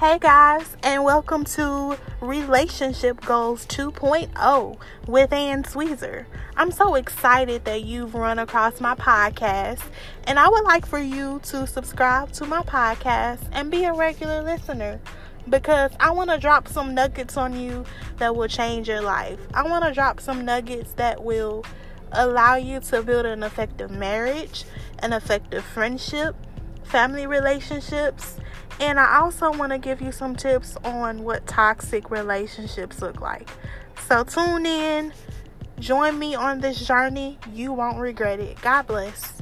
Hey guys, and welcome to Relationship Goals 2.0 with Ann Sweezer. I'm so excited that you've run across my podcast, and I would like for you to subscribe to my podcast and be a regular listener because I want to drop some nuggets on you that will change your life. I want to drop some nuggets that will allow you to build an effective marriage, an effective friendship, family relationships, and I also want to give you some tips on what toxic relationships look like. So tune in, join me on this journey. You won't regret it. God bless.